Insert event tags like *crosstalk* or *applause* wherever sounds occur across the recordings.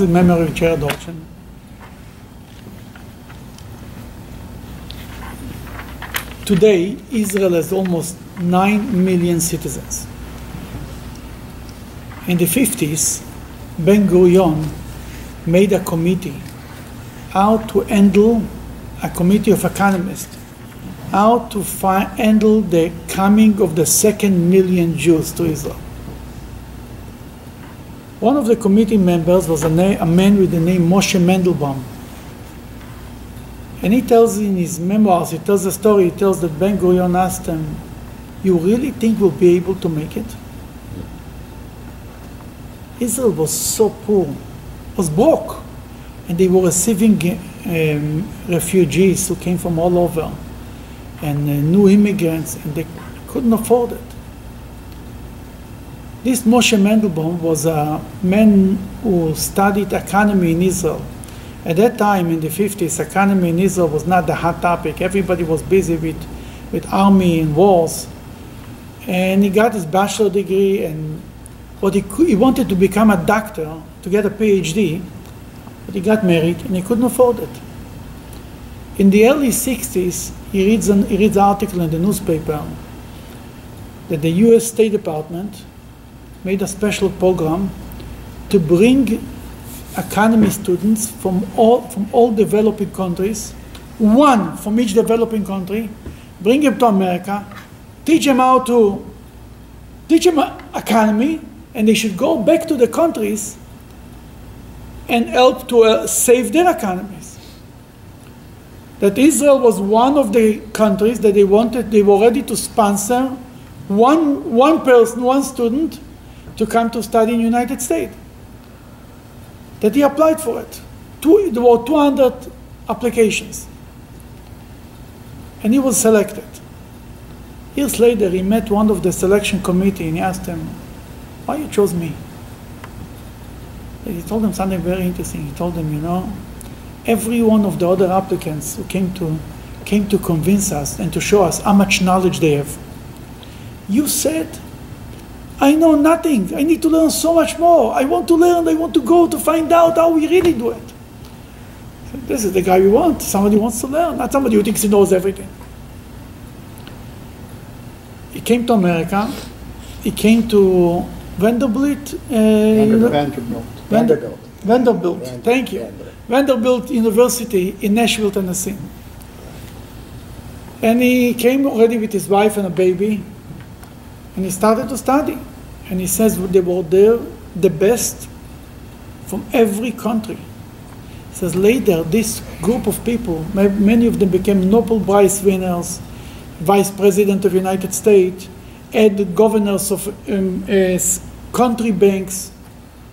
in memory of Jared Olson. Today, Israel has almost 9 million citizens. In the 50s, Ben Gurion made a committee how to handle a committee of economists how to handle the coming of the second million Jews to Israel. One of the committee members was a, a man with the name Moshe Mandelbaum. And he tells in his memoirs, he tells the story, he tells that Ben Gurion asked him, You really think we'll be able to make it? Israel was so poor, was broke, and they were receiving um, refugees who came from all over and uh, new immigrants, and they couldn't afford it. This Moshe Mandelbaum was a man who studied economy in Israel. At that time, in the 50s, economy in Israel was not the hot topic. Everybody was busy with, with army and wars. And he got his bachelor degree, and what he, he wanted to become a doctor to get a PhD, but he got married and he couldn't afford it. In the early 60s, he reads an he reads an article in the newspaper that the U.S. State Department made a special program to bring economy students from all from all developing countries, one from each developing country, bring them to America, teach them how to teach them economy, and they should go back to the countries and help to uh, save their economies. That Israel was one of the countries that they wanted, they were ready to sponsor one, one person, one student to come to study in United States. That he applied for it. Two, there were 200 applications. And he was selected. Years later, he met one of the selection committee and he asked him, why you chose me? He told him something very interesting. He told him, you know, every one of the other applicants who came to came to convince us and to show us how much knowledge they have. You said, I know nothing. I need to learn so much more. I want to learn. I want to go to find out how we really do it. This is the guy we want. Somebody wants to learn, not somebody who thinks he knows everything. He came to America. He came to Vanderbilt. Uh, Vanderbilt. Vanderbilt. Vanderbilt. Vanderbilt. Thank you. Vanderbilt University in Nashville, Tennessee. And he came already with his wife and a baby, and he started to study. And he says they were there, the best from every country. He says later, this group of people, ma- many of them became Nobel Prize winners, vice president of the United States, and governors of um, uh, country banks,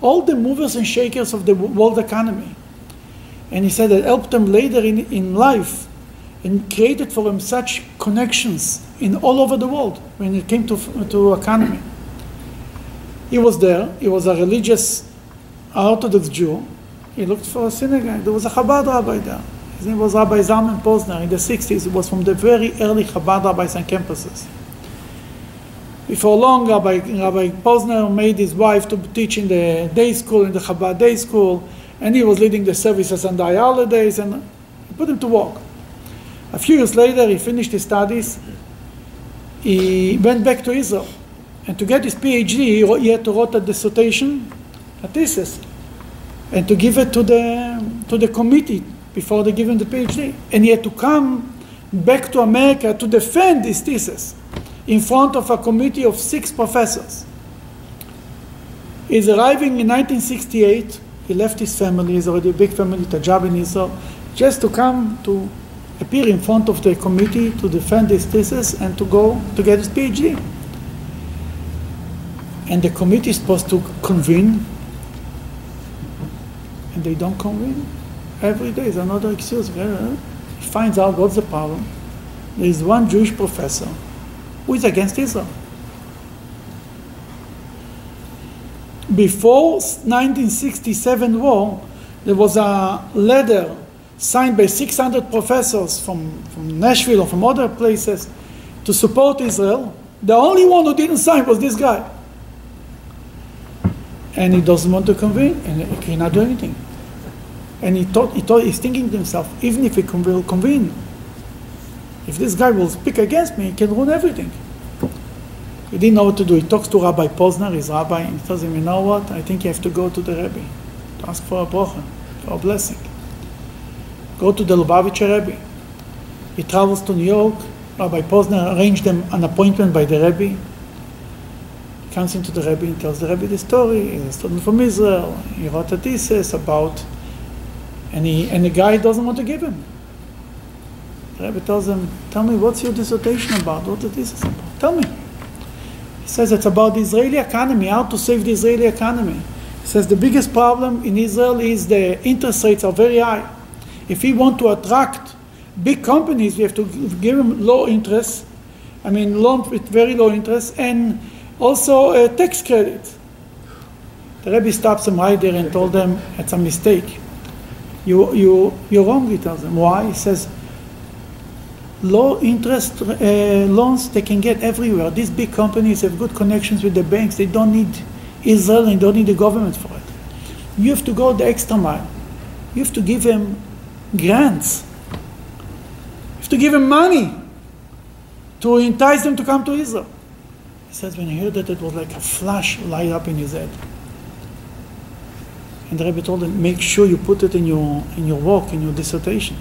all the movers and shakers of the world economy. And he said that helped them later in, in life and created for him such connections in all over the world when it came to, to economy. He was there, he was a religious Orthodox Jew. He looked for a synagogue. There was a Chabad rabbi there. His name was Rabbi Zalman Posner. In the 60s, he was from the very early Chabad rabbis and campuses. Before long, Rabbi, Rabbi Posner made his wife to teach in the day school, in the Chabad day school, and he was leading the services on the holidays, and put him to work. A few years later, he finished his studies. He went back to Israel. And to get his PhD, he had to write a dissertation, a thesis, and to give it to the, to the committee before they give him the PhD. And he had to come back to America to defend his thesis in front of a committee of six professors. He's arriving in 1968. He left his family, he's already a big family, a job in Israel, just to come to appear in front of the committee to defend his thesis and to go to get his PhD. And the committee is supposed to convene, and they don't convene. Every day is another excuse. He finds out what's the problem. There is one Jewish professor who is against Israel. Before 1967 war, there was a letter signed by 600 professors from, from Nashville or from other places to support Israel. The only one who didn't sign was this guy. and he doesn't want to convene, and he cannot do anything. And he thought, he thought he's thinking to himself, even if he will convene, if this guy will speak against me, he can ruin everything. He didn't know what to do. He talks to Rabbi Posner, his rabbi, and he tells him, you know what, I think you have to go to the Rebbe to ask for a bracha, for a blessing. Go to the Lubavitcher Rebbe. He travels to New York. Rabbi Posner arranged them an appointment by the Rebbe comes into the Rebbe and tells the Rebbe the story. He's a student from Israel. He wrote a thesis about, and, he, and the guy doesn't want to give him. The Rebbe tells him, Tell me, what's your dissertation about? What's the thesis about? Tell me. He says it's about the Israeli economy, how to save the Israeli economy. He says the biggest problem in Israel is the interest rates are very high. If we want to attract big companies, we have to give them low interest, I mean, loan with very low interest, and also a tax credit. The Rebbe stops him right there and told them it's a mistake. You, you, you're wrong, he tells them. Why? He says, low interest uh, loans they can get everywhere. These big companies have good connections with the banks. They don't need Israel and don't need the government for it. You have to go the extra mile. You have to give them grants. You have to give them money to entice them to come to Israel. He says when he heard that, it was like a flash light up in his head. And the Rebbe told him, make sure you put it in your, in your work, in your dissertation.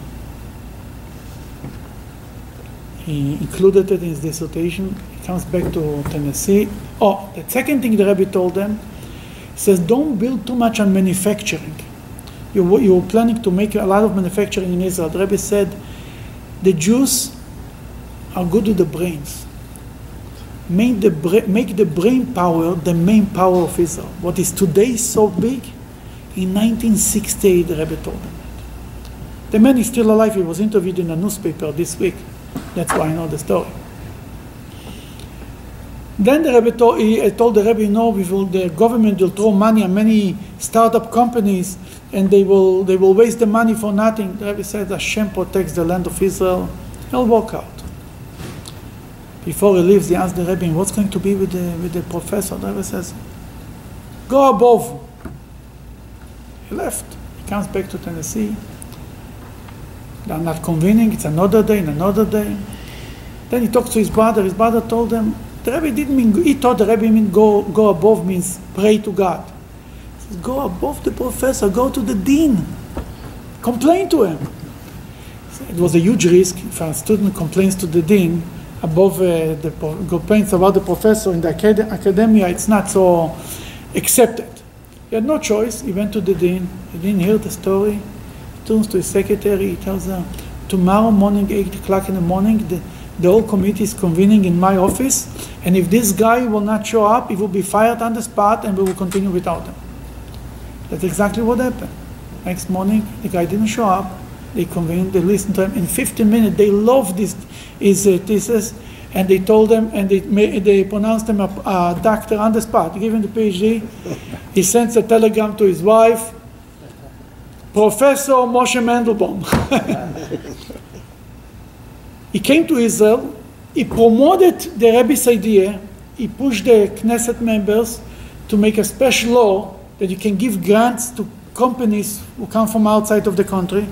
He included it in his dissertation. He comes back to Tennessee. Oh, the second thing the Rebbe told them, he says, don't build too much on manufacturing. You, you're planning to make a lot of manufacturing in Israel. The Rebbe said, the Jews are good with the brains make the, make the brain power the main power of Israel. What is today so big, in 1968 the Rebbe told them that. The man is still alive. He was interviewed in a newspaper this week. That's why I know the story. Then the Rebbe told, he told the Rebbe, no, we will, the government will throw money on many startup companies and they will, they will waste the money for nothing. The Rebbe said, Hashem protects the land of Israel. He'll walk out. Before he leaves, he asks the Rebbe, what's going to be with the, with the professor? The Rebbe says, go above. He left. He comes back to Tennessee. They're not convening. It's another day and another day. Then he talks to his brother. His brother told him, the Rebbe didn't mean, he thought the Rebbe mean go, go above means pray to God. Says, go above the professor, go to the dean. Complain to him. It was a huge risk if a student complains to the dean above uh, the complaints about the professor in the acad- academia, it's not so accepted. He had no choice. He went to the dean. He didn't hear the story. He turns to his secretary. He tells her, tomorrow morning, 8 o'clock in the morning, the, the whole committee is convening in my office. And if this guy will not show up, he will be fired on the spot and we will continue without him. That's exactly what happened. Next morning, the guy didn't show up. They convened, they listened to him. In 15 minutes, they loved this, his uh, thesis, and they told him, and they, they pronounced him a, a doctor on the spot. Him the PhD. He sends a telegram to his wife, Professor Moshe Mandelbaum. *laughs* he came to Israel. He promoted the Rebbe's idea. He pushed the Knesset members to make a special law that you can give grants to companies who come from outside of the country.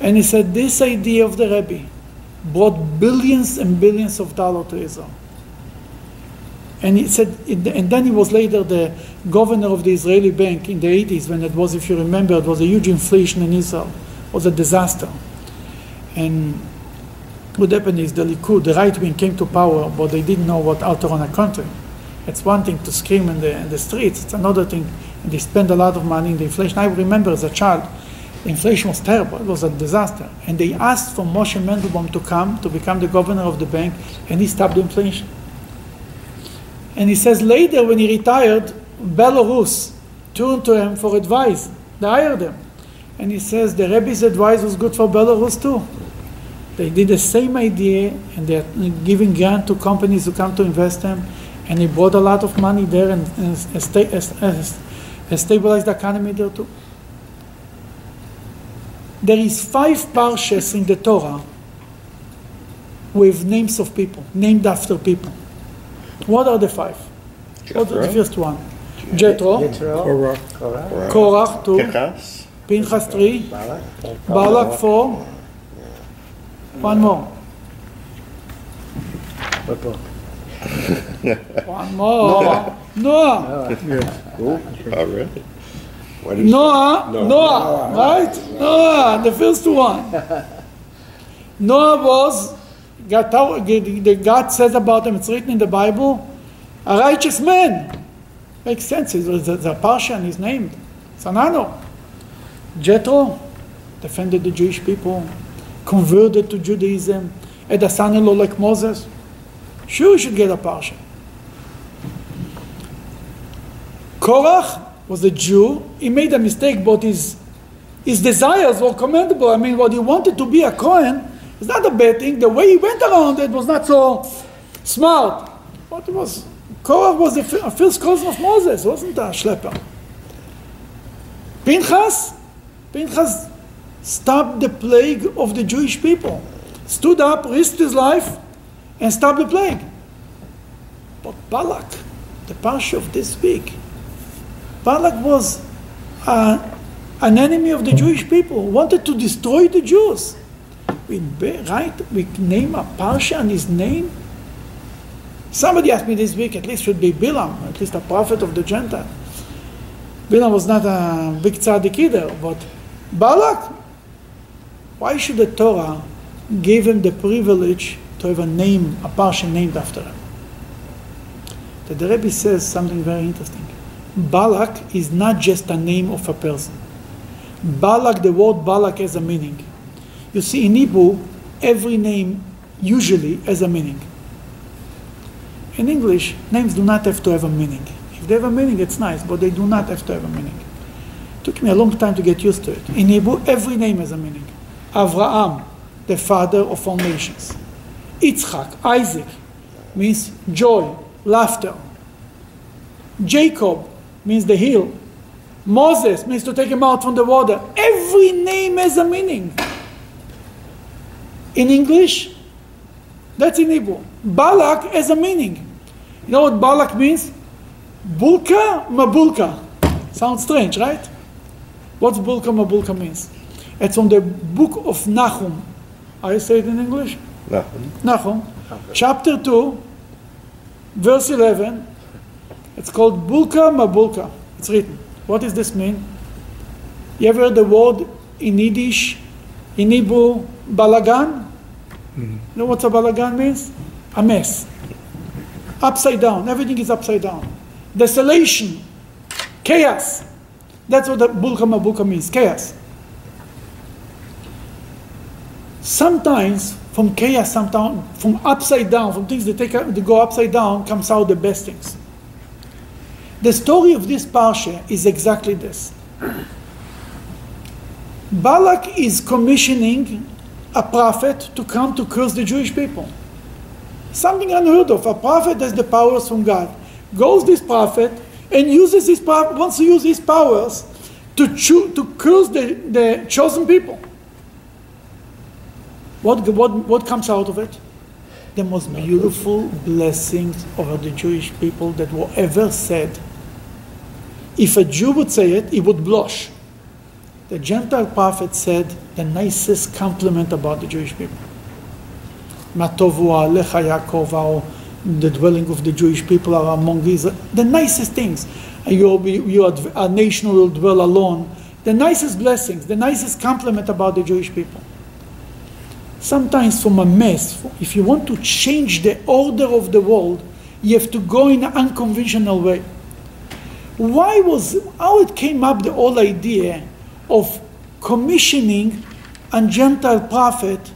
And he said, This idea of the Rebbe brought billions and billions of dollars to Israel. And he said, and then he was later the governor of the Israeli bank in the 80s, when it was, if you remember, it was a huge inflation in Israel. It was a disaster. And what happened is the Likud, the right wing, came to power, but they didn't know what how to run a country. It's one thing to scream in the, in the streets, it's another thing. And they spend a lot of money in the inflation. I remember as a child, inflation was terrible. It was a disaster. And they asked for Moshe Mandelbaum to come to become the governor of the bank, and he stopped the inflation. And he says later, when he retired, Belarus turned to him for advice. They hired him. And he says the Rebbe's advice was good for Belarus too. They did the same idea, and they're giving grant to companies who come to invest them, and he brought a lot of money there and, and, and stabilized the economy there too. There is five parshas in the Torah with names of people, named after people. What are the five? What's the first one? Jethro, Yitro, Korach, Korah, Korach, two, Pinchas. Pinchas, three, Balak, Balak, four. One more. what book? One more. Noah. Oh, really? Why did you- Noah, Noah. Noah, right? Noah, the first one. *laughs* Noah was, God, told- the God says about him, it's written in the Bible, a righteous man. Makes sense, he's the, the Parsha and he's named. Sanano. Jethro defended the Jewish people, converted to Judaism, had a son-in-law like Moses. Sure, he should get a Parsha. Korach was a Jew. He made a mistake, but his, his desires were commendable. I mean, what he wanted to be a Kohen is not a bad thing. The way he went around it was not so smart. But it was, Korach was a, fi- a first cousin of Moses, wasn't a schlepper. Pinchas, Pinchas stopped the plague of the Jewish people. Stood up, risked his life, and stopped the plague. But Balak, the parsha of this week, Balak was uh, an enemy of the Jewish people, wanted to destroy the Jews. We right? We name a parsha and his name. Somebody asked me this week, at least should be Bilam, at least a prophet of the Gentile. Bilam was not a big tzaddik either, but Balak, why should the Torah give him the privilege to have a name, a parsha named after him? The Rebbe says something very interesting. Balak is not just a name of a person. Balak, the word Balak has a meaning. You see, in Hebrew, every name usually has a meaning. In English, names do not have to have a meaning. If they have a meaning, it's nice, but they do not have to have a meaning. It took me a long time to get used to it. In Hebrew, every name has a meaning. Avraham, the father of all nations. Yitzchak, Isaac, means joy, laughter. Jacob means the hill. Moses means to take him out from the water. Every name has a meaning. In English, that's in Hebrew. Balak has a meaning. You know what Balak means? Bulka Mabulka. Sounds strange, right? What's Bulka Mabulka means? It's on the book of Nahum. I say it in English? No. Nahum, chapter 2, verse 11. It's called Bulka Mabulka. It's written. What does this mean? You ever heard the word in Yiddish, in Hebrew, balagan? You know what a balagan means? A mess. Upside down. Everything is upside down. Desolation. Chaos. That's what the Bulka Mabulka means. Chaos. Sometimes from chaos, sometimes from upside down, from things that, take, that go upside down, comes out the best things. The story of this parsha is exactly this. Balak is commissioning a prophet to come to curse the Jewish people. Something unheard of. A prophet has the powers from God. Goes this prophet and uses his wants to use his powers to, to curse the, the chosen people. What, what, what comes out of it? The most beautiful blessings over the Jewish people that were ever said. If a Jew would say it, he would blush. The Gentile prophet said the nicest compliment about the Jewish people. Matovu alecha Yaakov, the dwelling of the Jewish people are among Israel. The nicest things. You, you a nation will dwell alone. The nicest blessings, the nicest compliment about the Jewish people. Sometimes from a mess, if you want to change the order of the world, you have to go in an unconventional way. Why was, how it came up the whole idea of commissioning a Gentile prophet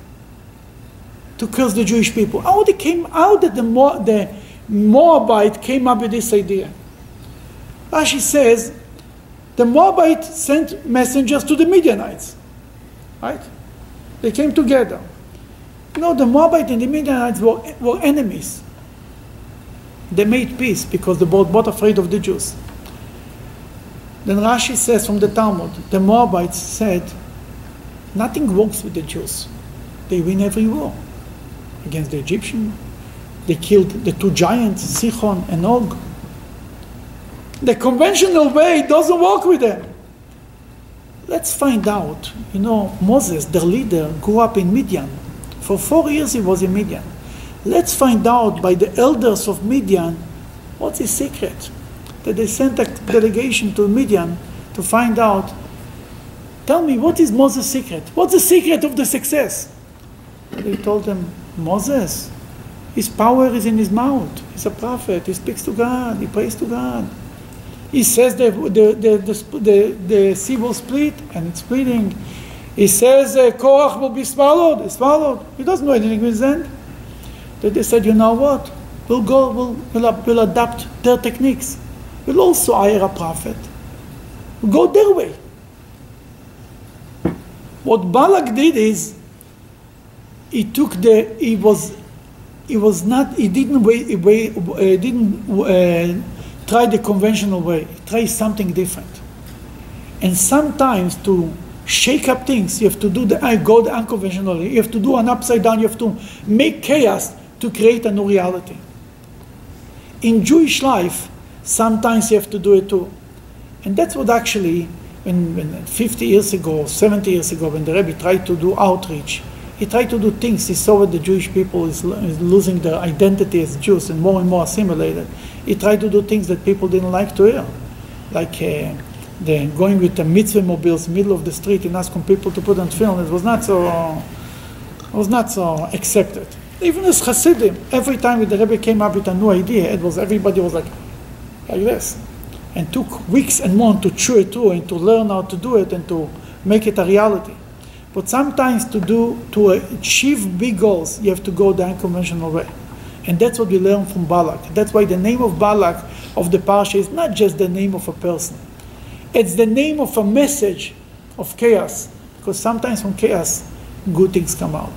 to curse the Jewish people? How it came out that the, the Moabite came up with this idea? Rashi says, the Moabite sent messengers to the Midianites, right? They came together. Know, the Moabites and the Midianites were, were enemies. They made peace because they were both afraid of the Jews. Then Rashi says from the Talmud, the Moabites said, nothing works with the Jews. They win every war. Against the Egyptian, they killed the two giants, Sichon and Og. The conventional way doesn't work with them. Let's find out. You know, Moses, the leader, grew up in Midian. For four years he was in Midian. Let's find out by the elders of Midian what's his secret. That they sent a delegation to Midian to find out. Tell me, what is Moses' secret? What's the secret of the success? They told him, Moses, his power is in his mouth. He's a prophet. He speaks to God. He prays to God. He says the, the, the, the, the, sea will split, and it's splitting. He says uh, Korach will be swallowed. Swallowed. He doesn't know anything with. Then they said, you know what? We'll go, we'll, we'll, we'll adapt their techniques. We'll also hire a prophet. We'll go their way. What Balak did is, he took the, he was, he was not, he didn't wait, wait uh, didn't uh, try the conventional way. He tried something different. And sometimes to shake up things, you have to do the I go the unconventional. You have to do an upside down. You have to make chaos to create a new reality. In Jewish life, sometimes you have to do it too. And that's what actually, when, when 50 years ago, 70 years ago, when the Rebbe tried to do outreach, he tried to do things. He saw that the Jewish people is, is losing their identity as Jews and more and more assimilated. He tried to do things that people didn't like to hear, like uh, the going with the mitzvah mobiles middle of the street and asking people to put on tefillin. It was not so. Was not so accepted. Even as Hasidim, every time the Rebbe came up with a new idea, it was everybody was like, like this, and took weeks and months to chew it through and to learn how to do it and to make it a reality. But sometimes to do to achieve big goals, you have to go the unconventional way, and that's what we learn from Balak. That's why the name of Balak of the parsha is not just the name of a person; it's the name of a message of chaos. Because sometimes from chaos, good things come out.